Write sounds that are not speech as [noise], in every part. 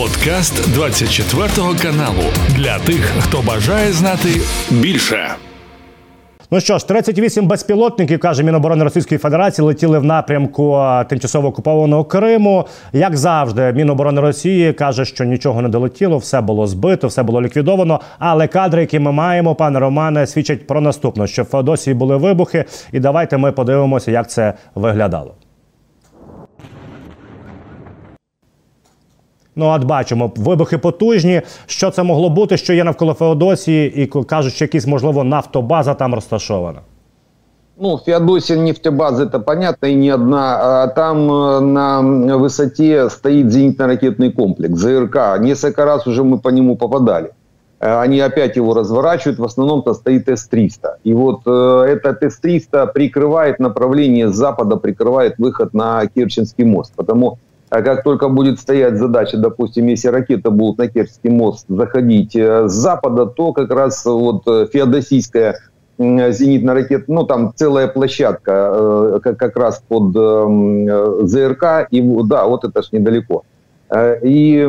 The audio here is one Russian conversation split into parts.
Подкаст 24 каналу для тих, хто бажає знати більше. Ну що ж, 38 безпілотників каже Міноборони Російської Федерації летіли в напрямку тимчасово окупованого Криму. Як завжди, Міноборони Росії каже, що нічого не долетіло, все було збито, все було ліквідовано. Але кадри, які ми маємо, пане Романе, свідчать про наступне: що в Феодосії були вибухи, і давайте ми подивимося, як це виглядало. Ну, от бачимо, вибухи потужні. Що це могло бути? Що є навколо Феодосії, і кажуть, що якась, можливо, нафтобаза там розташована. Ну, Феодосия нефтебаза, это понятно, и не одна. А там э, на высоте стоит зенитно-ракетный комплекс, ЗРК. Несколько раз уже мы по нему попадали. Э, они опять его разворачивают, в основном-то стоит С-300. И вот э, этот С-300 прикрывает направление с запада, прикрывает выход на Керченский мост. Потому а как только будет стоять задача, допустим, если ракеты будут на Керченский мост заходить э, с запада, то как раз вот э, феодосийская зенитная ракета, ну там целая площадка э, как, как раз под ЗРК, и да, вот это ж недалеко. И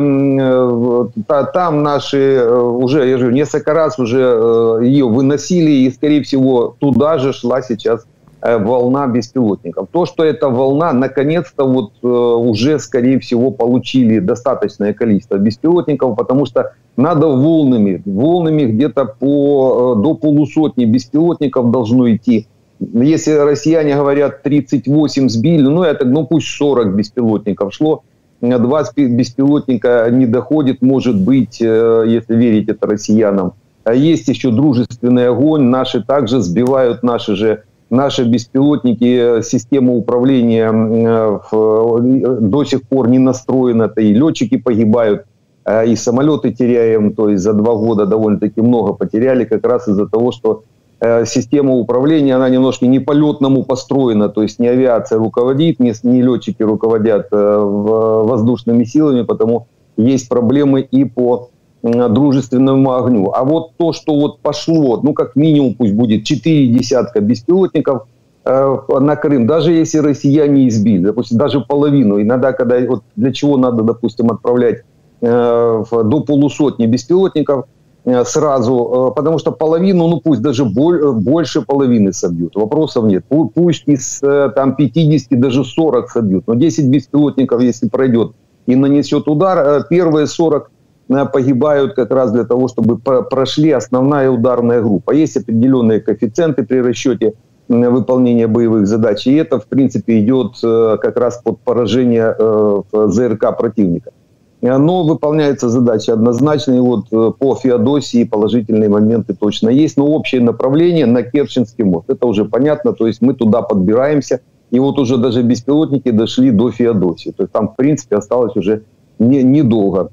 там наши уже, я же несколько раз уже ее выносили, и, скорее всего, туда же шла сейчас Э, волна беспилотников. То, что эта волна, наконец-то вот э, уже, скорее всего, получили достаточное количество беспилотников, потому что надо волнами, волнами где-то по, э, до полусотни беспилотников должно идти. Если россияне говорят 38 сбили, ну это, ну пусть 40 беспилотников шло, 20 беспилотника не доходит, может быть, если верить это россиянам. А есть еще дружественный огонь, наши также сбивают наши же наши беспилотники, э, система управления э, э, до сих пор не настроена, это и летчики погибают, и самолеты теряем, то есть за два года довольно-таки много потеряли как раз из-за того, что система управления, она немножко не полетному построена, то есть не авиация руководит, не, не летчики руководят воздушными силами, потому есть проблемы и по дружественному огню. А вот то, что вот пошло, ну, как минимум пусть будет 4 десятка беспилотников э, на Крым, даже если россияне избили, допустим, даже половину, иногда, когда вот для чего надо, допустим, отправлять э, до полусотни беспилотников э, сразу, э, потому что половину, ну, пусть даже боль, больше половины собьют, вопросов нет. Пусть из э, там 50, даже 40 собьют, но 10 беспилотников, если пройдет и нанесет удар, э, первые 40 погибают как раз для того, чтобы прошли основная ударная группа. Есть определенные коэффициенты при расчете выполнения боевых задач, и это, в принципе, идет э, как раз под поражение э, ЗРК противника. Но выполняется задача однозначно, и вот э, по Феодосии положительные моменты точно есть, но общее направление на Керченский мост, это уже понятно, то есть мы туда подбираемся, и вот уже даже беспилотники дошли до Феодосии, то есть там, в принципе, осталось уже не, недолго.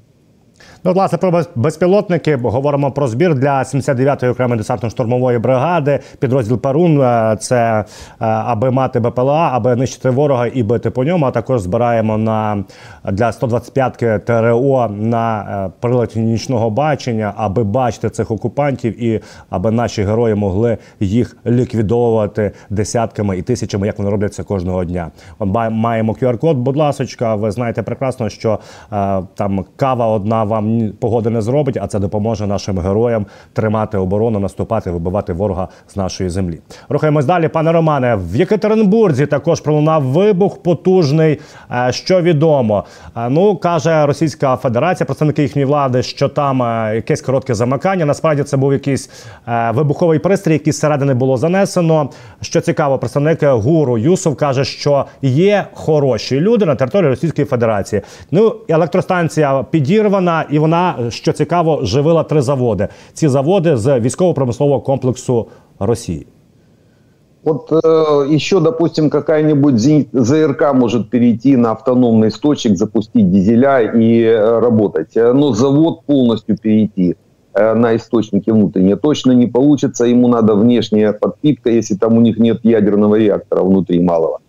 Ну, власне, про безпілотники говоримо про збір для 79-ї окремої десантно-штурмової бригади. Підрозділ Перун е, це е, аби мати БПЛА, аби нищити ворога і бити по ньому. А також збираємо на для 125-ки ТРО на е, прилеті нічного бачення, аби бачити цих окупантів і аби наші герої могли їх ліквідовувати десятками і тисячами, як вони роблять це кожного дня. От маємо QR-код, будь ласка, ви знаєте прекрасно, що там кава одна вам погода не зробить, а це допоможе нашим героям тримати оборону, наступати, вибивати ворога з нашої землі. Рухаємось далі, пане Романе. В Єкатеринбурзі також пролунав вибух потужний. Е, що відомо, е, ну каже Російська Федерація, представники їхньої влади, що там е, якесь коротке замикання. Насправді це був якийсь вибуховий пристрій, який зсередини було занесено. Що цікаво, представник гуру Юсов каже, що є хороші люди на території Російської Федерації. Ну електростанція підірвана і вона, що цікаво, живила три заводи. Ці заводи з військово-промислового комплексу Росії. Вот э, еще, допустим, какая-нибудь ЗРК может перейти на автономный источник, запустить дизеля и э, работать. Но завод полностью перейти э, на источники внутренние точно не получится. Ему надо внешняя подпитка, если там у них нет ядерного реактора внутри малого.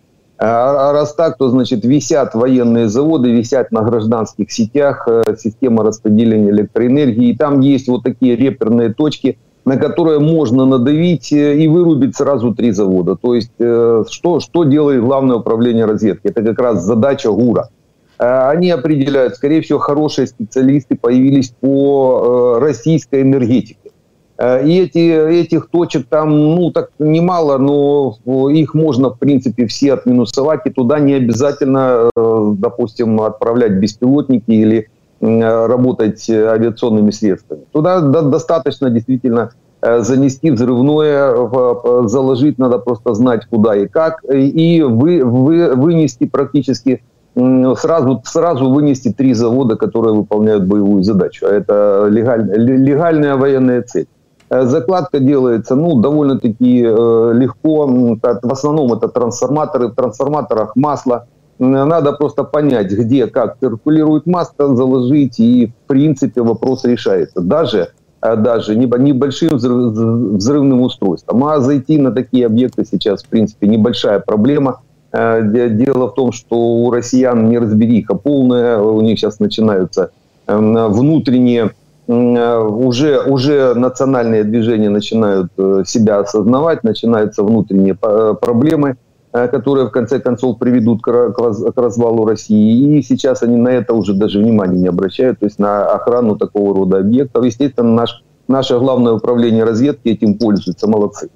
А, а раз так, то, значит, висят военные заводы, висят на гражданских сетях, э, система распределения электроэнергии. И там есть вот такие реперные точки, на которые можно надавить э, и вырубить сразу три завода. То есть, э, что, что делает Главное управление разведки? Это как раз задача ГУРа. они определяют, скорее всего, хорошие специалисты появились по российской энергетике. И эти, этих точек там, ну, так немало, но их можно, в принципе, все отминусовать, и туда не обязательно, допустим, отправлять беспилотники или работать авиационными средствами. Туда достаточно действительно Э, занести взрывное, заложить надо просто знать куда и как, и вы, вы, вынести практически сразу, сразу вынести три завода, которые выполняют боевую задачу. А это легаль, легальная военная цель. Э, закладка делается ну, довольно-таки э, легко. В основном это трансформаторы. В трансформаторах масло. Надо просто понять, где, как циркулирует масло, заложить, и в принципе вопрос решается. Даже а даже небольшим взрывным устройством. А зайти на такие объекты сейчас, в принципе, небольшая проблема. Э, дело в том, что у россиян неразбериха полная, у них сейчас начинаются эм, внутренние, э, уже, уже национальные движения начинают э, себя осознавать, начинаются внутренние проблемы, которые в конце концов приведут к развалу России. И сейчас они на это уже даже внимания не обращают, то есть на охрану такого рода объектов. Естественно, наш, наше главное управление разведки этим пользуется. Молодцы.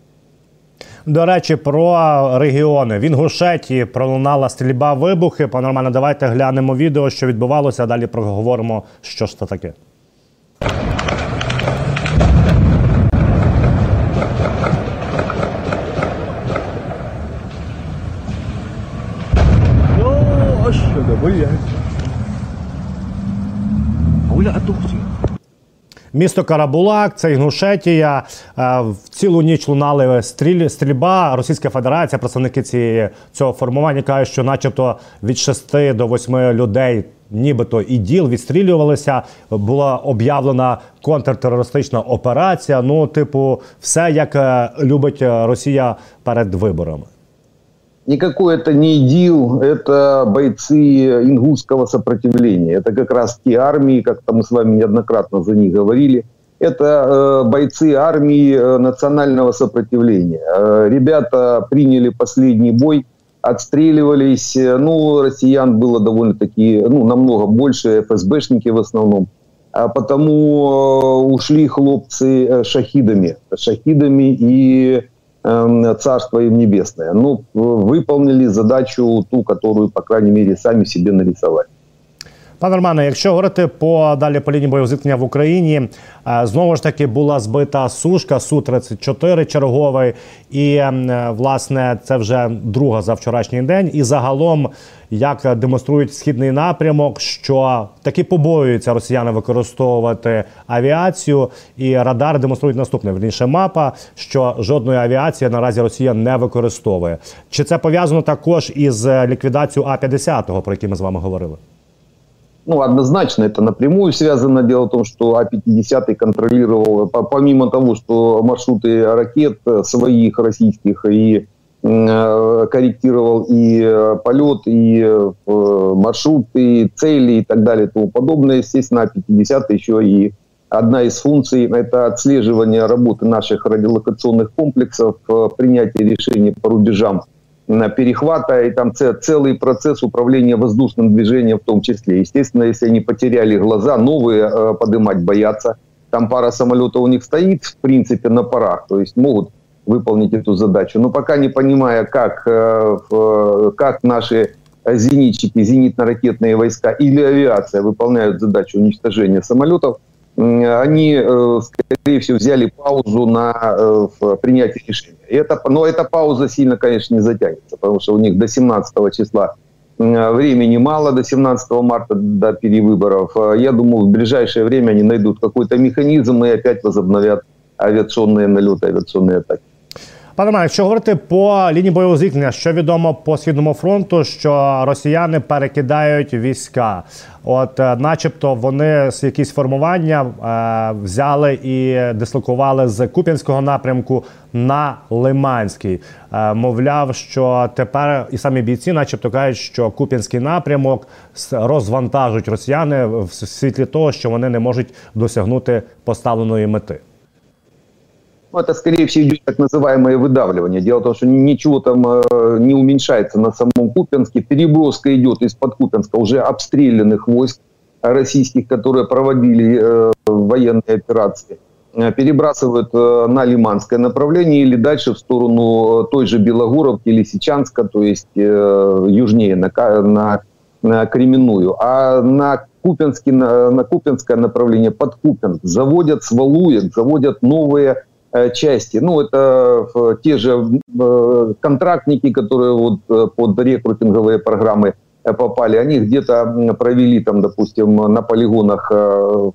До речі, про регіони в Інгушеті пролунала стрільба вибухи. Пане Романе, давайте глянемо відео, що відбувалося. а Далі проговоримо, що ж це таке. Місто Карабулак, це Інгушетія. Е, в цілу ніч лунали стріль, стрільба. Російська Федерація, представники цієї цього формування кажуть, що, начебто, від 6 до 8 людей, нібито і діл відстрілювалися. Була об'явлена контртерористична операція. Ну, типу, все як е, любить Росія перед виборами. Никакой это не ИДИЛ, это бойцы ингусского сопротивления. Это как раз те армии, как-то мы с вами неоднократно за них говорили. Это э, бойцы армии э, национального сопротивления. Э, ребята приняли последний бой, отстреливались. Ну, россиян было довольно-таки, ну, намного больше, ФСБшники в основном. А потому э, ушли хлопцы э, шахидами. Шахидами и Царство им небесное. Ну, выполнили задачу ту, которую, по крайней мере, сами себе нарисовали. Пане Романе, якщо говорити по далі по лінії бойового зіткнення в Україні, е, знову ж таки була збита сушка су 34 черговий, і е, власне це вже друга за вчорашній день. І загалом, як демонструють східний напрямок, що таки побоюються росіяни використовувати авіацію, і радар демонструють наступне верніше мапа, що жодної авіації наразі Росія не використовує. Чи це пов'язано також із ліквідацією А 50 про який ми з вами говорили? Ну, однозначно это напрямую связано. Дело в том, что А-50 контролировал, помимо того, что маршруты ракет своих российских и э, корректировал и э, полет, и э, маршруты, и цели и так далее и тому подобное. Естественно, А-50 еще и одна из функций – это отслеживание работы наших радиолокационных комплексов, принятие решений по рубежам перехвата, и там целый процесс управления воздушным движением в том числе. Естественно, если они потеряли глаза, новые э, поднимать боятся. Там пара самолетов у них стоит, в принципе, на парах, то есть могут выполнить эту задачу. Но пока не понимая, как, э, как наши зенитчики, зенитно-ракетные войска или авиация выполняют задачу уничтожения самолетов, они, э, скорее всего, взяли паузу на принятие решений. Это, но эта пауза сильно, конечно, не затянется, потому что у них до 17 числа времени мало, до 17 марта, до перевыборов. А я думаю, в ближайшее время они найдут какой-то механизм и опять возобновят авиационные налеты, авиационные атаки. Пане Мане, якщо говорити по лінії бойового зіткнення, що відомо по східному фронту, що росіяни перекидають війська, от, е, начебто, вони з якісь формування е, взяли і дислокували з Куп'янського напрямку на Лиманський. Е, мовляв, що тепер і самі бійці, начебто, кажуть, що Куп'янський напрямок розвантажують росіяни в світлі того, що вони не можуть досягнути поставленої мети. Это, скорее всего, идет так называемое выдавливание. Дело в том, что ничего там э, не уменьшается на самом Купенске. Переброска идет из-под Купенска уже обстрелянных войск российских, которые проводили э, военные операции. Э, перебрасывают на Лиманское направление или дальше в сторону той же Белогоровки, Лисичанска, то есть южнее, на, на, на Кременную. А на Купенский, на, на Купенское направление, под Купенск, заводят свалуек, заводят новые части. Ну, это э, те же э, контрактники, которые вот э, под рекрутинговые программы э, попали, они где-то провели там, допустим, на полигонах э,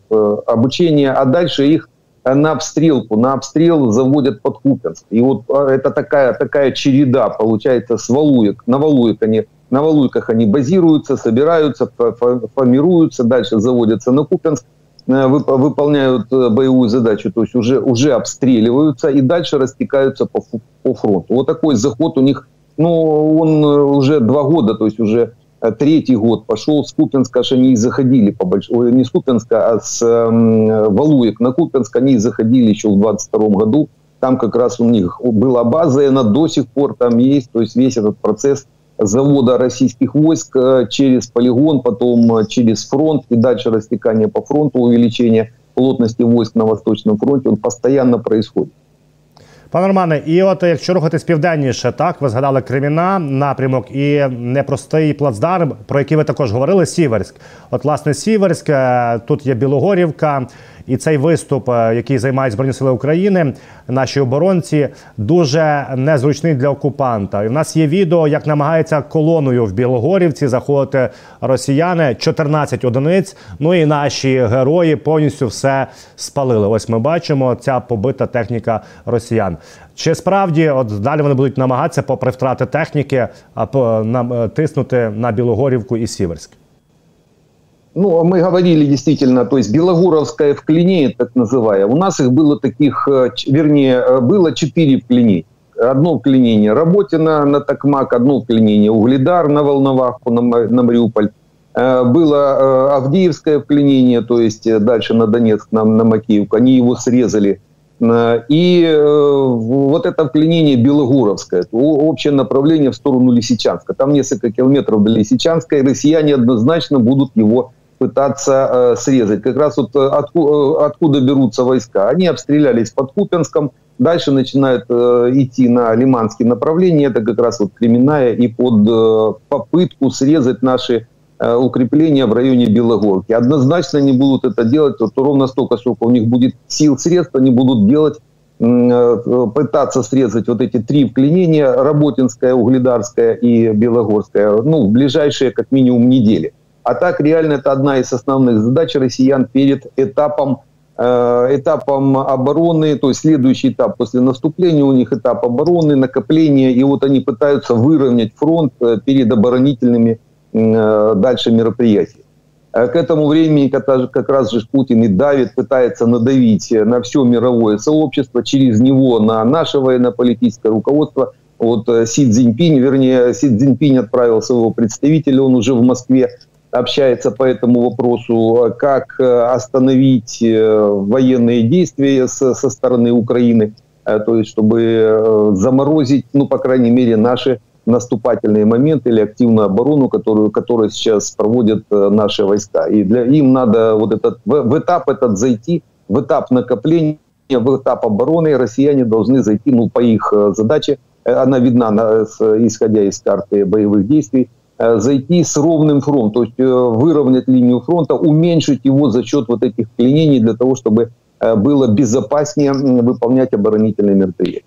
обучение, а дальше их на обстрелку, на обстрел заводят под Купенск. И вот это такая, такая череда, получается, с Валуек. На Валуек они на Валуйках они базируются, собираются, формируются, дальше заводятся на Купенск, э, выполняют э, боевую задачу, то есть уже, уже обстреливаются и дальше растекаются по, по фронту. Вот такой заход у них, ну, он э, уже два года, то есть уже третий год пошел. С Купенска, аж они заходили по большому, не с Купенска, а с э, Валуек. На Купенск, они заходили еще в 22 году, там как раз у них была база, и она до сих пор там есть, то есть весь этот процесс завода российских войск э, через полигон, потом э, через фронт и дальше растекание по фронту, увеличение плотности войск на Восточном фронте, он постоянно происходит. Пане Романе, і от якщо рухатись південніше, так ви згадали Креміна напрямок і непростий плацдарм, про який ви також говорили, Сіверськ. От, власне, Сіверськ, е, тут є Білогорівка, і цей виступ, е, який займають збройні сили України, наші оборонці, дуже незручний для окупанта. І в нас є відео, як намагається колоною в Білогорівці заходити росіяни, 14 одиниць. Ну і наші герої повністю все спалили. Ось ми бачимо ця побита техніка росіян. Чи справді от далі вони будуть намагатися, попри втрати техніки, тиснути на Білогорівку і Сіверськ? Ну, мы говорили действительно, то есть Белогоровская в Клине, так называя, у нас их было таких, э, вернее, э, было четыре в Клине. Одно в Клине Работина на Токмак, одно в Клине Угледар на Волноваху, на, на Мариуполь. Э, было Авдеевское в Клине, то есть дальше на Донецк, на, на Макеевку. Они его срезали. И вот это вклинение Белогоровское, общее направление в сторону Лисичанска. Там несколько километров до Лисичанска, и россияне однозначно будут его пытаться э, срезать. Как раз вот э, откуда, э, откуда берутся войска. Они обстрелялись под Купенском, дальше начинают э, идти на Лиманские направления. Это как раз вот Кременная и под э, попытку срезать наши э, укрепления в районе Белогорки. Однозначно они будут это делать, вот ровно столько, сколько у них будет сил, средств, они будут делать пытаться срезать вот эти три вклинения, Работинская, Угледарская и Белогорская, ну, в ближайшие как минимум недели. А так реально это одна из основных задач россиян перед этапом э, этапом обороны, то есть следующий этап после наступления у них этап обороны, накопления, и вот они пытаются выровнять фронт э, перед оборонительными э, дальше мероприятиями. К этому времени как раз же Путин и давит, пытается надавить на все мировое сообщество, через него на наше военно-политическое руководство. Вот Си Цзиньпинь, вернее, Си Цзиньпинь отправил своего представителя, он уже в Москве общается по этому вопросу, как э, остановить э, военные действия со стороны Украины, э, то есть чтобы заморозить, ну, по крайней мере, наши наступательные моменты или активную оборону, которую, которую сейчас проводят наши войска. И для им надо вот этот, в, этап этот зайти, в этап накопления, в этап обороны. Россияне должны зайти, ну, по их задаче, она видна, исходя из карты боевых действий, зайти с ровным фронтом, то есть э, выровнять линию фронта, уменьшить его за счет вот этих пленений для того, чтобы э, было безопаснее выполнять оборонительные мероприятия.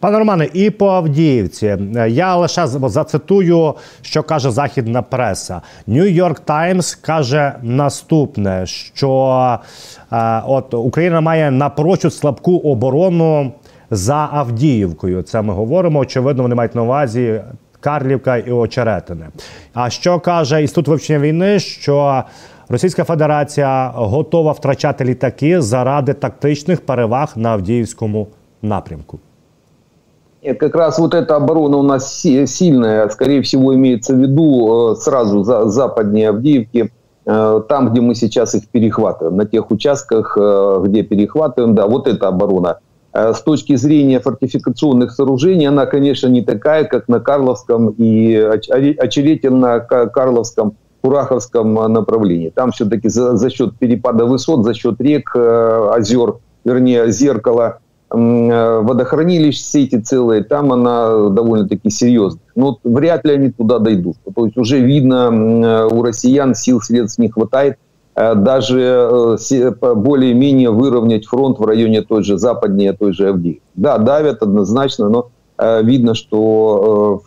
Пане Романе, і по Авдіївці я лише зацитую, що каже західна преса. Нью-Йорк Таймс каже наступне: що е, от Україна має напрочуд слабку оборону за Авдіївкою. Це ми говоримо. Очевидно, вони мають на увазі Карлівка і Очеретине. А що каже інститут вивчення війни? Що Російська Федерація готова втрачати літаки заради тактичних переваг на Авдіївському напрямку? Нет, как раз вот эта оборона у нас сильная, скорее всего, имеется в виду э, сразу за западнее Авдеевки, э, там, где мы сейчас их перехватываем, на тех участках, э, где перехватываем, да, вот эта оборона с точки зрения фортификационных сооружений, она, конечно, не такая, как на Карловском и очереденно Карловском, Кураховском направлении. Там все-таки за, за счет перепада высот, за счет рек, озер, вернее, зеркала, водохранилищ, сети целые, там она довольно-таки серьезная. Но вряд ли они туда дойдут. То есть уже видно, у россиян сил, средств не хватает Э, даже э, более-менее выровнять фронт в районе той же западнее, той же Авдеевки. Да, давят однозначно, но э, видно, что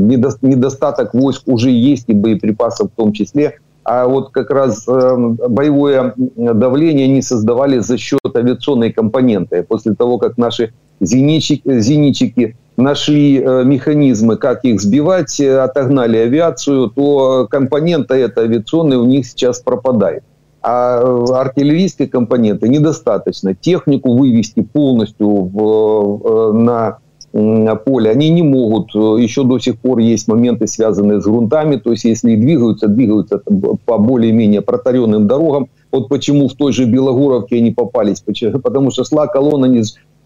недостаток войск уже есть и боеприпасов в том числе. А вот как раз боевое давление они создавали за счет авиационной компоненты. После того, как наши зенитчики, зенитчики нашли механизмы, как их сбивать, отогнали авиацию, то компонента эта авиационная у них сейчас пропадает. А артиллерийской компоненты недостаточно. Технику вывести полностью в, на поле, они не могут. Еще до сих пор есть моменты, связанные с грунтами. То есть, если двигаются, двигаются по более-менее протаренным дорогам. Вот почему в той же Белогоровке они попались. Потому что шла колонна,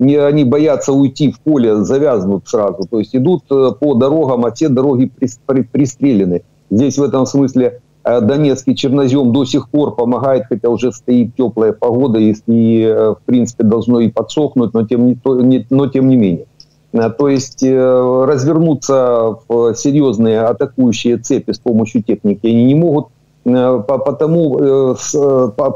не, они боятся уйти в поле, завязнут сразу. То есть, идут э, по дорогам, а те дороги пристрелены. Здесь в этом смысле э, Донецкий чернозем до сих пор помогает, хотя уже стоит теплая погода, если, э, в принципе, должно и подсохнуть, но тем не, но тем не менее. То есть развернуться в серьезные атакующие цепи с помощью техники они не могут, потому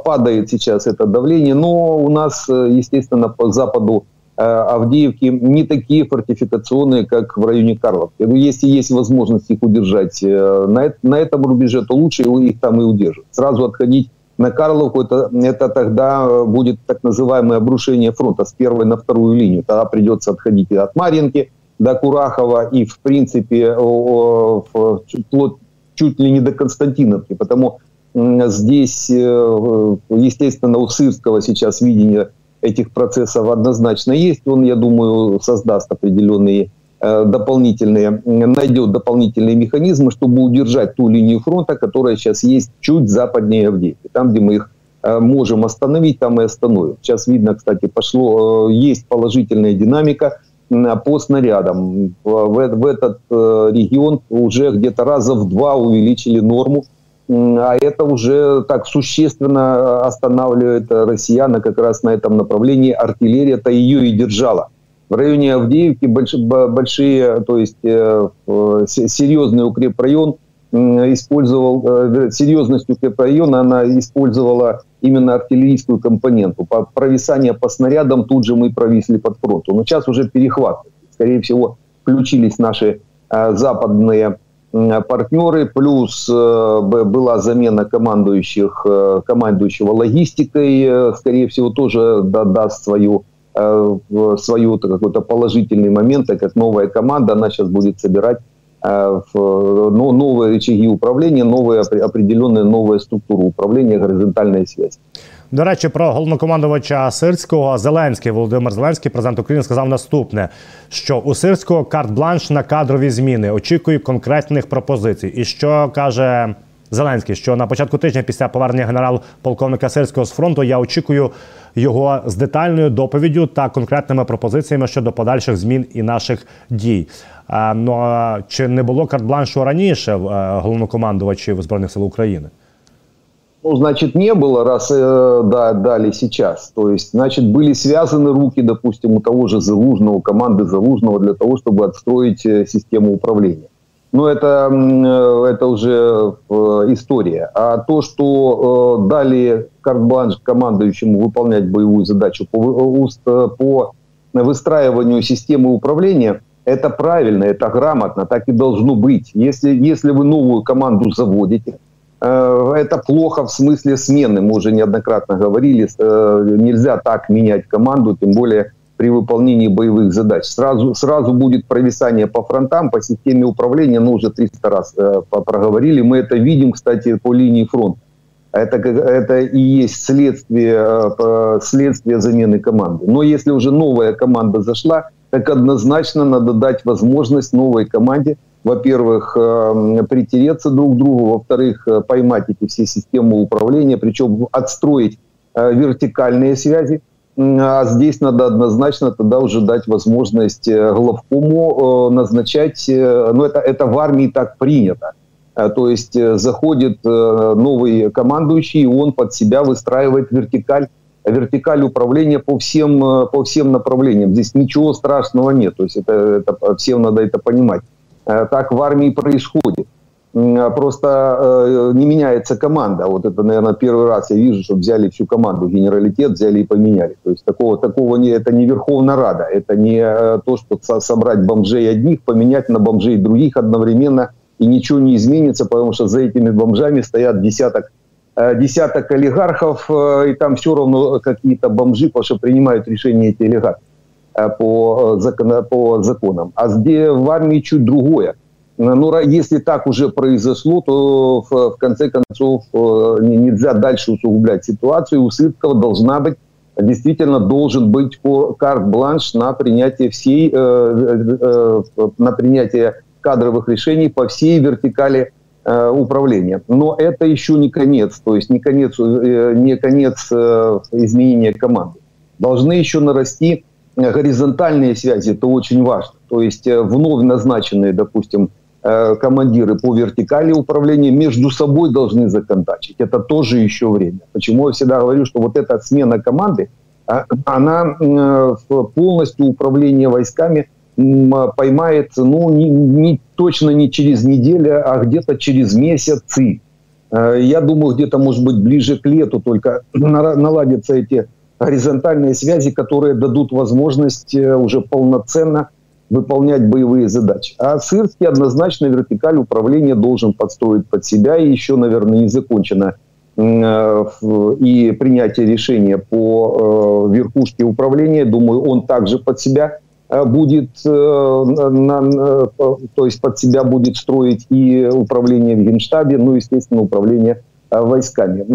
падает сейчас это давление. Но у нас, естественно, по западу Авдеевки не такие фортификационные, как в районе Карловки. Но если есть возможность их удержать на, на этом рубеже, то лучше их там и удержать. Сразу отходить на Карловку, это, это тогда э, будет так называемое обрушение фронта с первой на вторую линию. Тогда придется отходить от Марьинки до Курахова и, в принципе, вплоть чуть ли не до Константиновки. Потому здесь, э, естественно, у Сырского сейчас видение этих процессов однозначно есть. Он, я думаю, создаст определенные Э, дополнительные, найдет дополнительные механизмы, чтобы удержать ту линию фронта, которая сейчас есть чуть западнее Авдеевки. Там, где мы их э, можем остановить, там и остановим. Сейчас видно, кстати, пошло, э, есть положительная динамика по снарядам. В, в этот регион уже где-то раза в два увеличили норму, а это уже так существенно останавливает россияна как раз на этом направлении. Артиллерия-то ее и держала в районе Авдеевки большие, то есть э, серьезный укрепрайон использовал, э, серьезность укрепрайона она использовала именно артиллерийскую компоненту. По провисание по снарядам тут же мы провисли под фронтом. Но сейчас уже перехват. Скорее всего, включились наши э, западные партнеры, плюс была замена командующих, командующего логистикой, скорее всего, тоже даст свою Э, свою какой-то положительный момент, так как новая команда, она сейчас будет собирать э, ну, новые рычаги управления, новые определенные новая структура управления, горизонтальная связь. До речі, про головнокомандувача Сирського Зеленський Володимир Зеленський, президент України, сказав наступне: що у Сирського карт-бланш на кадрові зміни очікує конкретних пропозицій. І що каже Зеленський, що на початку тижня після повернення генерал-полковника Сирського з фронту я очікую його з детальною доповіддю та конкретними пропозиціями щодо подальших змін і наших дій. Ну чи не було карт-бланшу раніше е, головнокомандувачів збройних сил України? Ну, значит, не было, раз э, да, дали сейчас. То есть, значит, были связаны руки, допустим, у того же Залужного, команды Залужного для того, чтобы отстроить э, систему управления. Но это, э, это уже э, история. А то, что дали карт-бланш командующему выполнять боевую задачу по, по выстраиванию системы управления, это правильно, это грамотно, так и должно быть. Если, если вы новую команду заводите, это плохо в смысле смены. Мы уже неоднократно говорили, нельзя так менять команду, тем более при выполнении боевых задач. Сразу, сразу будет провисание по фронтам, по системе управления, ну, уже 300 раз э, проговорили. Мы это видим, кстати, по линии фронта. Это, это и есть следствие, э, следствие замены команды. Но если уже новая команда зашла, так однозначно надо дать возможность новой команде, во-первых, э, притереться друг к другу, во-вторых, э, поймать эти все системы управления, причем отстроить вертикальные связи, а здесь надо однозначно тогда уже дать возможность э, главкому назначать, ну это, это в армии так принято. То есть заходит новый командующий, и он под себя выстраивает вертикаль вертикаль управления по всем, по всем направлениям. Здесь ничего страшного нет. То есть это, это, всем надо это понимать. Так в армии происходит. А просто э, не меняется команда. Вот это, наверное, первый раз я вижу, что взяли всю команду, генералитет взяли и поменяли. То есть такого, такого не, это не Верховная Рада, это не э, то, что собрать бомжей одних, поменять на бомжей других одновременно, и ничего не изменится, потому что за этими бомжами стоят десяток э, десяток олигархов, и там все равно какие-то бомжи, потому что принимают решения эти олигархи по, закон, по законам. А в армии чуть другое – ну, если так уже произошло, то в, в конце концов э, нельзя дальше усугублять ситуацию. У Сыткова должна быть действительно должен быть карт-бланш на принятие всей, э, э, на принятие кадровых решений по всей вертикали управления. Но это еще не конец, то есть не конец, не конец изменения команды. Должны еще нарасти горизонтальные связи, это очень важно. То есть вновь назначенные, допустим, Э, командиры по вертикали управления между собой должны законтачить. Это тоже еще время. Почему я всегда говорю, что вот эта смена команды, а, она э, полностью управление войсками поймает, ну, не, не, точно не через неделю, а где-то через месяцы. Э, я думаю, где-то, может быть, ближе к лету только [clears throat] наладятся эти горизонтальные связи, которые дадут возможность уже полноценно выполнять боевые задачи. А Сырский однозначно вертикаль управления должен подстроить под себя, и еще, наверное, не закончено э, и принятие решения по э, верхушке управления. Думаю, он также под себя э, будет, то есть под себя будет строить и управление в Генштабе, ну, естественно, управление войсками.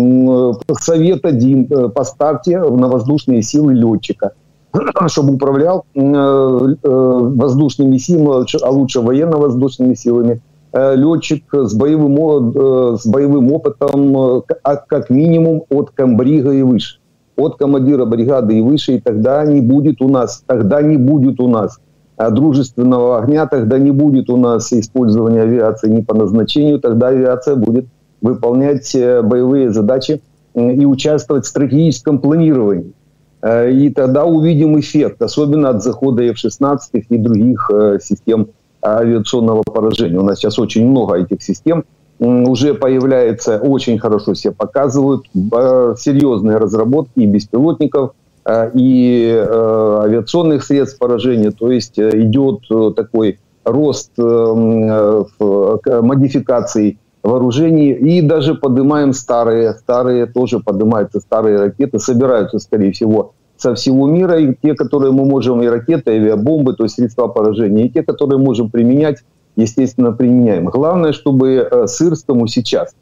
Совет один, поставьте на воздушные силы летчика [clears throat] – чтобы управлял э, э, воздушными силами, а лучше военно-воздушными силами, э, летчик с боевым, с боевым опытом как минимум от комбрига и выше. От командира бригады и выше, и тогда не будет у нас, тогда не будет у нас дружественного огня, тогда не будет у нас использования авиации не по назначению, тогда авиация будет выполнять боевые задачи и участвовать в стратегическом планировании. Э, и тогда увидим эффект, особенно от захода F-16 и других э, систем авиационного поражения. У нас сейчас очень много этих систем уже появляется, очень хорошо себя показывают. Э, серьезные разработки и беспилотников, и авиационных средств поражения. То есть идет такой рост модификаций вооружений. И даже поднимаем старые, старые тоже поднимаются старые ракеты, собираются, скорее всего, со всего мира, и те, которые мы можем, и ракеты, и авиабомбы, то есть средства поражения, и те, которые можем применять, естественно, применяем. Главное, чтобы э, Сырскому сейчас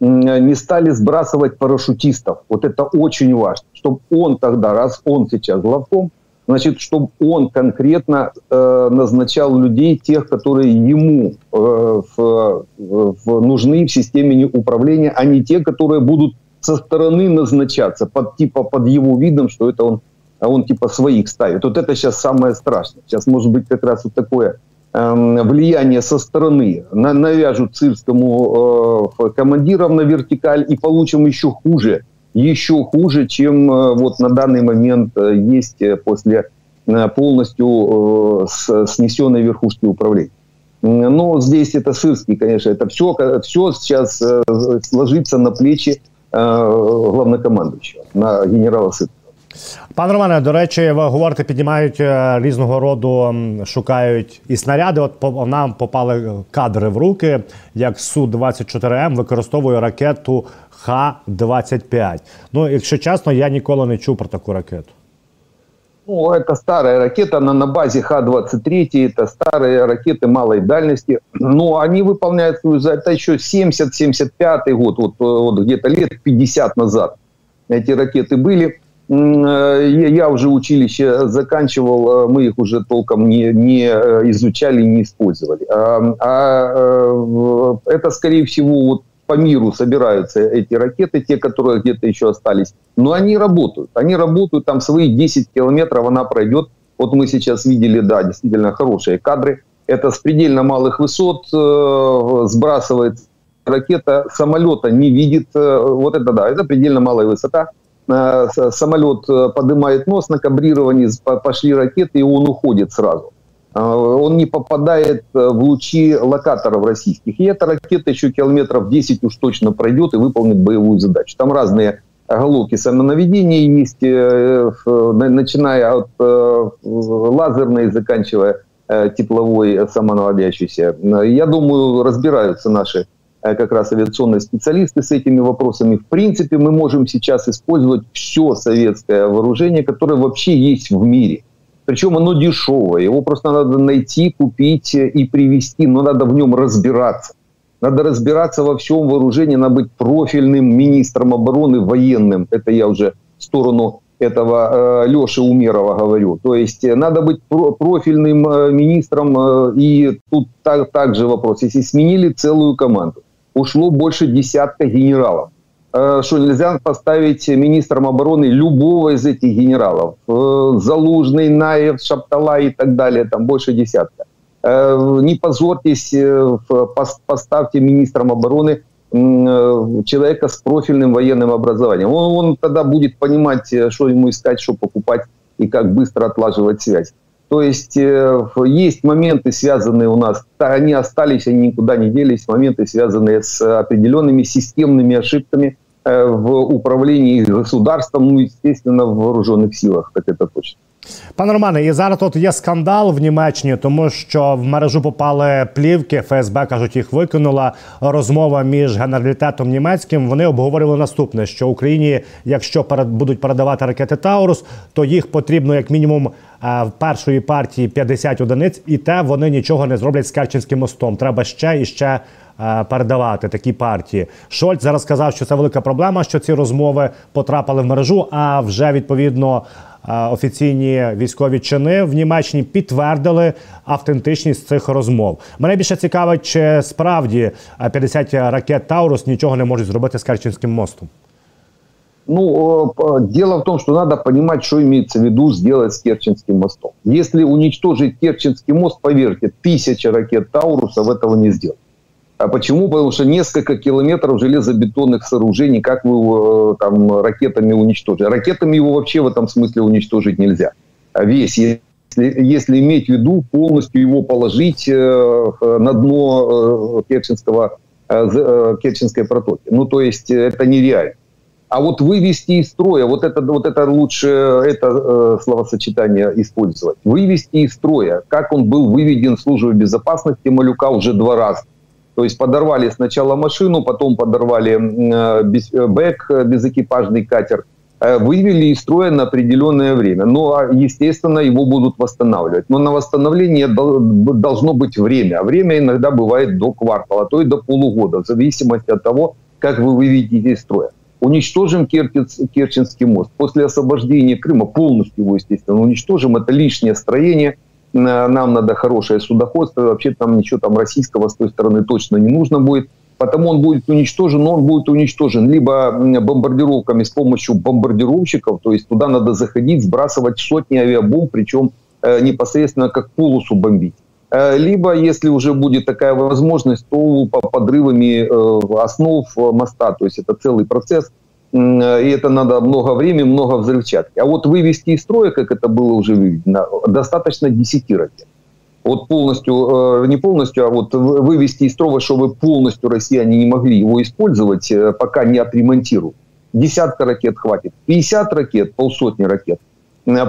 не стали сбрасывать парашютистов. Вот это очень важно, чтобы он тогда, раз он сейчас главком, значит, чтобы он конкретно э, назначал людей, тех, которые ему э, в, в, нужны в системе управления, а не те, которые будут со стороны назначаться под типа под его видом, что это он, а он типа своих ставит. Вот это сейчас самое страшное. Сейчас может быть как раз вот такое э, влияние со стороны. На, навяжут цирскому э, командирам на вертикаль и получим еще хуже еще хуже, чем э, вот на данный момент э, есть э, после полностью снесенной верхушки управления. Но здесь это Сырский, конечно, это все, все сейчас сложится на плечи главнокомандуючого, на генерала Сырского. Пане Романе, до речі, ви говорите, піднімають різного роду, шукають і снаряди. От нам попали кадри в руки, як су 24 м використовує ракету Х-25. Ну, якщо чесно, я ніколи не чув про таку ракету. Ну, это старая ракета, она на базе Х-23, это старые ракеты малой дальности. Но они выполняют свою задачу, это еще 70-75 год, вот, вот где-то лет 50 назад эти ракеты были. Я уже училище заканчивал, э, мы их уже толком не, не э, изучали, не использовали. А, а э, это, скорее всего, вот по миру собираются эти ракеты, те, которые где-то еще остались. Но они работают. Они работают, там свои 10 километров она пройдет. Вот мы сейчас видели, да, действительно хорошие кадры. Это с предельно малых высот э, сбрасывает ракета, самолета не видит. Э, вот это да, это предельно малая высота. Э, самолет э, поднимает нос на кабрировании, пошли ракеты, и он уходит сразу. Э, он не попадает в лучи локаторов российских. И эта ракета еще километров 10 уж точно пройдет и выполнит боевую задачу. Там разные головки самонаведения есть, начиная от лазерной, заканчивая тепловой самонаводящейся. Я думаю, разбираются наши как раз авиационные специалисты с этими вопросами. В принципе, мы можем сейчас использовать все советское вооружение, которое вообще есть в мире. Причем оно дешевое, его просто надо найти, купить и привезти, но надо в нем разбираться. Надо разбираться во всем вооружении, надо быть профильным министром обороны, военным. Это я уже в сторону этого э, Леши Умерова говорю. То есть э, надо быть про профильным э, министром. Э, и тут так, также вопрос. Если сменили целую команду, ушло больше десятка генералов. Э, что нельзя поставить министром обороны любого из этих генералов. Э, Залужный, Наев, Шаптала и так далее, там больше десятка. Э, не позорьтесь, поставьте министром обороны человека с профильным военным образованием. Он, он тогда будет понимать, что ему искать, что покупать и как быстро отлаживать связь. То есть э, есть моменты, связанные у нас, они остались, они никуда не делись, моменты, связанные с определенными системными ошибками э, в управлении государством, ну, естественно, в вооруженных силах, так это точно. Пане Романе, і зараз тут є скандал в Німеччині, тому що в мережу попали плівки. ФСБ кажуть, їх викинула розмова між генералітетом німецьким. Вони обговорювали наступне: що Україні, якщо перед будуть передавати ракети Таурус, то їх потрібно як мінімум е, в першої партії 50 одиниць, і те вони нічого не зроблять з Керченським мостом. Треба ще і ще. Е, передавати такі партії Шольц зараз сказав, що це велика проблема, що ці розмови потрапили в мережу. А вже відповідно офіційні військові чини в Німеччині підтвердили автентичність цих розмов. Мене більше цікавить, чи справді 50 ракет Таурус нічого не можуть зробити з Керченським мостом. Ну, дело в том, что надо понимать, что имеется в виду сделать с Керченским мостом. Если уничтожить Керченский мост, поверьте, тысяча ракет Таурусов этого не сделать. А почему? Потому что несколько километров железобетонных сооружений, как вы его там ракетами уничтожите. Ракетами его вообще в этом смысле уничтожить нельзя. А весь, если, если иметь в виду полностью его положить э, на дно э, Керченского, э, Керченской протоки. Ну, то есть это нереально. А вот вывести из строя, вот это, вот это лучше, это э, словосочетание использовать. Вывести из строя, как он был выведен в службу безопасности Малюка уже два раза. То есть подорвали сначала машину, потом подорвали э, э, бэк, э, безэкипажный катер, вывели из строя на определенное время. Но, а, естественно, его будут восстанавливать. Но на восстановление должно быть время. А время иногда бывает до квартала, то и до полугода, в зависимости от того, как вы выведете из строя. Уничтожим Керченский мост. После освобождения Крыма полностью его, естественно, уничтожим. Это лишнее строение – нам надо хорошее судоходство, вообще там ничего там российского с той стороны точно не нужно будет. Потому он будет уничтожен, но он будет уничтожен либо бомбардировками с помощью бомбардировщиков, то есть туда надо заходить, сбрасывать сотни авиабомб, причем э, непосредственно как полосу бомбить. Э, либо, если уже будет такая возможность, то подрывами э, основ моста, то есть это целый процесс – и это надо много времени, много взрывчатки. А вот вывести из строя, как это было уже выведено, достаточно 10 ракет. Вот полностью, э, не полностью, а вот вывести из строя, чтобы полностью россияне не могли его использовать, э, пока не отремонтируют. Десятка ракет хватит. 50 ракет, полсотни ракет.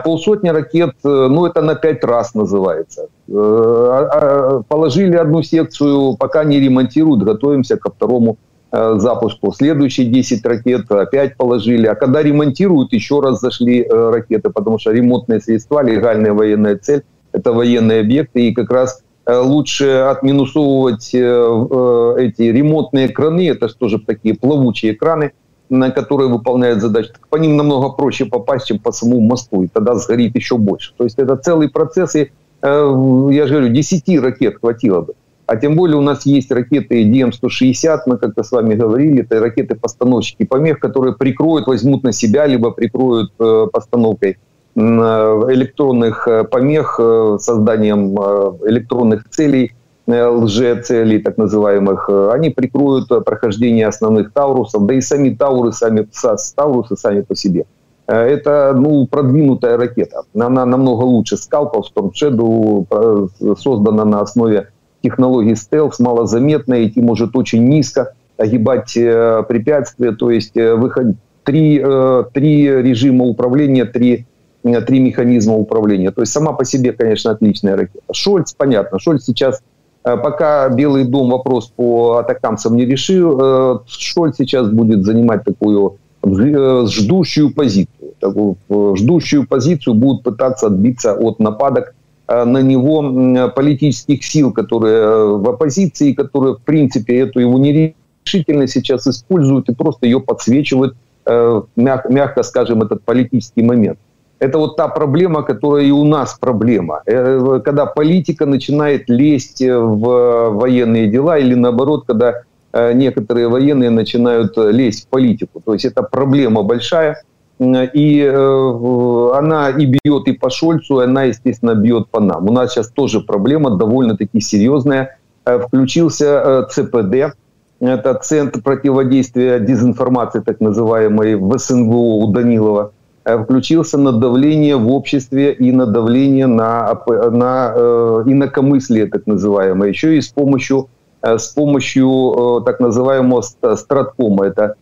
Полсотни ракет, ну это на пять раз называется. А, а, положили одну секцию, пока не ремонтируют, готовимся ко второму Э, запуску. Следующие 10 ракет опять положили. А когда ремонтируют, еще раз зашли э, ракеты, потому что ремонтные средства, легальная военная цель, это военные объекты. И как раз э, лучше отминусовывать эти ремонтные краны, это же тоже такие плавучие краны, на которые выполняют задачи. По ним намного проще попасть, чем по самому мосту, и тогда сгорит еще больше. То есть это целый процесс, и я же говорю, 10 ракет хватило бы. А тем более у нас есть ракеты DM-160, мы как-то с вами говорили, это ракеты-постановщики помех, которые прикроют, возьмут на себя, либо прикроют э, постановкой э, электронных э, помех, э, созданием электронных целей, э, лже-целей так называемых. Они прикроют прохождение основных таурусов, да и сами тауры, сами таурусы сами по себе. Это ну, продвинутая ракета. Она намного лучше скалпов, Storm Shadow, создана на основе технологии стелс, малозаметно, идти может очень низко, огибать э, препятствия, то есть э, выход, три, э, три режима управления, три, э, три механизма управления. То есть сама по себе, конечно, отличная ракета. Шольц, понятно, Шольц сейчас, э, пока Белый дом вопрос по атакамцам не решил, э, Шольц сейчас будет занимать такую э, ждущую позицию. Такую ждущую позицию будут пытаться отбиться от нападок на него политических сил, которые э, в оппозиции, которые, в принципе, эту его нерешительность сейчас используют и просто ее подсвечивают, э, мягко скажем, этот политический момент. Это вот та проблема, которая и у нас проблема. Когда политика начинает лезть в военные дела или наоборот, когда некоторые военные начинают лезть в политику. То есть это проблема большая – и э, она и бьет и по Шольцу, и она, естественно, бьет по нам. У нас сейчас тоже проблема довольно-таки серьезная. Э, включился э, ЦПД, это Центр противодействия дезинформации, так называемый, в СНГО у Данилова. Включился на давление в обществе и на давление на, на инакомыслие, так называемое, еще и с помощью, с помощью так называемого страткома. Это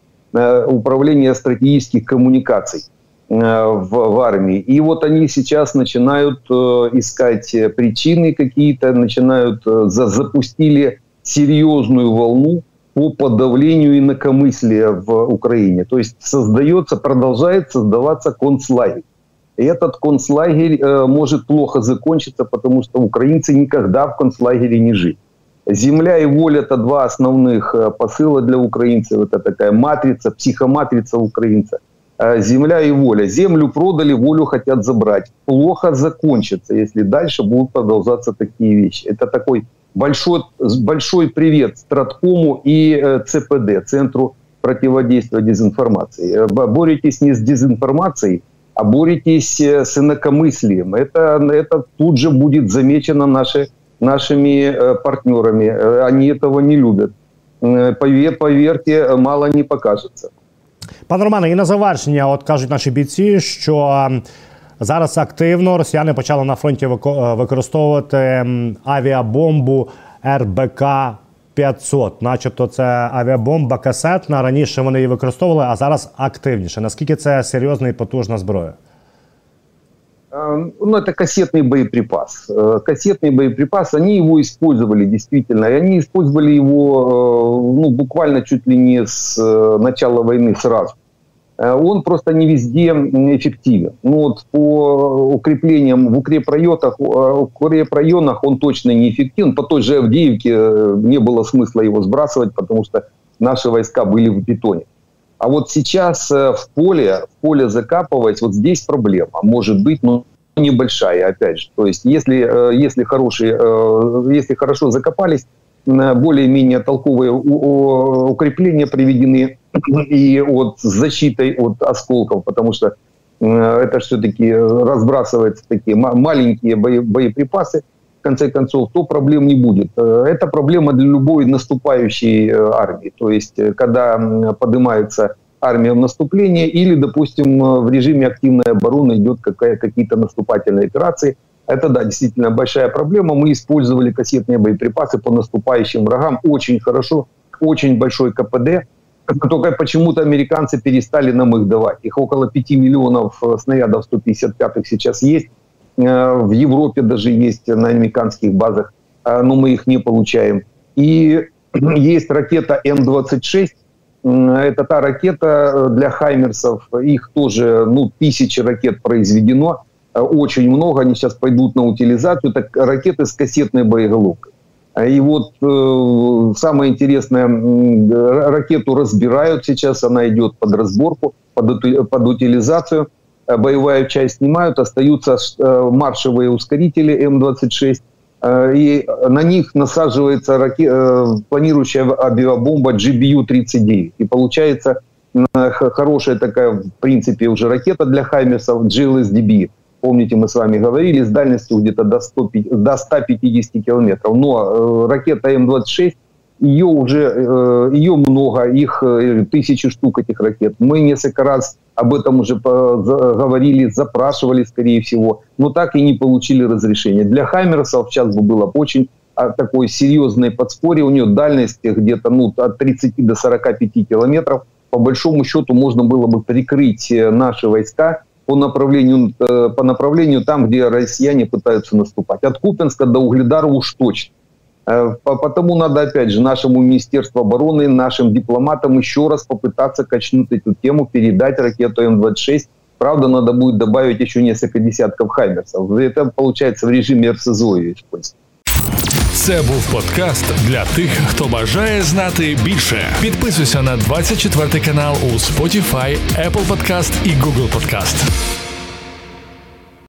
управления стратегических коммуникаций э, в, в армии. И вот они сейчас начинают э, искать причины какие-то, начинают, за, запустили серьезную волну по подавлению инакомыслия в Украине. То есть создается, продолжает создаваться концлагерь. И этот концлагерь э, может плохо закончиться, потому что украинцы никогда в концлагере не жили. Земля и воля – это два основных э, посыла для украинцев. Это такая матрица, психоматрица украинца. Э, земля и воля. Землю продали, волю хотят забрать. Плохо закончится, если дальше будут продолжаться такие вещи. Это такой большой, большой привет Страткому и э, ЦПД, Центру противодействия дезинформации. Боретесь не с дезинформацией, а боретесь с инакомыслием. Это, это тут же будет замечено нашей нашими э, партнерами. Э, они этого не любят. Э, Повір, повірте, мало не покажеться. Пане Романе, і на завершення, от кажуть наші бійці, що зараз активно росіяни почали на фронті використовувати авіабомбу РБК 500. Начебто це авіабомба касетна. Раніше вони її використовували, а зараз активніше. Наскільки це серйозна і потужна зброя? Эм, ну, это кассетный боеприпас. Э, кассетный боеприпас, они его использовали действительно, и они использовали его э, ну, буквально чуть ли не с э, начала войны сразу. Он просто не везде эффективен. Ну, вот по укреплениям в укрепрайонах, укрепрайонах он точно не эффективен. По той же Авдеевке не было смысла его сбрасывать, потому что наши войска были в бетоне. А вот сейчас э, в поле, в поле закапывать, вот здесь проблема. Может быть, но небольшая, опять же. То есть, если, э, если, хорошие, э, если хорошо закопались, более-менее толковые укрепления приведены [clears throat] и от, защитой от осколков, потому что это все-таки разбрасываются такие маленькие боеприпасы, конце концов, то проблем не будет. Э, это проблема для любой наступающей э, армии. То есть, э, когда поднимается армия в наступление или, допустим, в режиме активной обороны идет какие-то наступательные операции. Это, да, действительно большая проблема. Мы использовали кассетные боеприпасы по наступающим врагам очень хорошо, очень большой КПД. Только почему-то американцы перестали нам их давать. Их около 5 миллионов снарядов 155-х сейчас есть. Э, в Европе даже есть на американских базах, э, но мы их не получаем. И [clears throat] есть ракета М-26, это та ракета э, для Хаймерсов, их тоже ну, тысячи ракет произведено, очень много, они сейчас пойдут на утилизацию, это ракеты с кассетной боеголовкой. И вот э, самое интересное, ракету разбирают сейчас, она идет под разборку, под, под утилизацию – Э, боевая часть снимают, остаются э, маршевые ускорители М-26. и на них насаживается раке... планирующая авиабомба GBU-39. И получается хорошая такая, в принципе, уже ракета для Хаймерсов GLSDB. Помните, мы с вами говорили, с дальностью где-то до, 100, до 150 километров. Но ракета М-26 ее уже, э, ее много, их э, тысячи штук этих ракет. Мы несколько раз об этом уже говорили, запрашивали, скорее всего, но так и не получили разрешения. Для Хаймерсов сейчас бы было очень а, такое серьезное подспорье. У нее дальность где-то ну, от 30 до 45 километров. По большому счету можно было бы прикрыть э, наши войска по направлению, по направлению там, где россияне пытаются наступать. От Купенска до Угледара уж точно. Э, потому надо, опять же, нашему Министерству обороны, нашим дипломатам еще раз попытаться качнуть эту тему, передать ракету М-26. Правда, надо будет добавить еще несколько десятков хаймерсов. Это получается в режимі РСЗО использовать. Це був подкаст для тих, хто бажає знати більше. Підписуйся на 24 канал у Spotify, Apple Podcast і Google Podcast.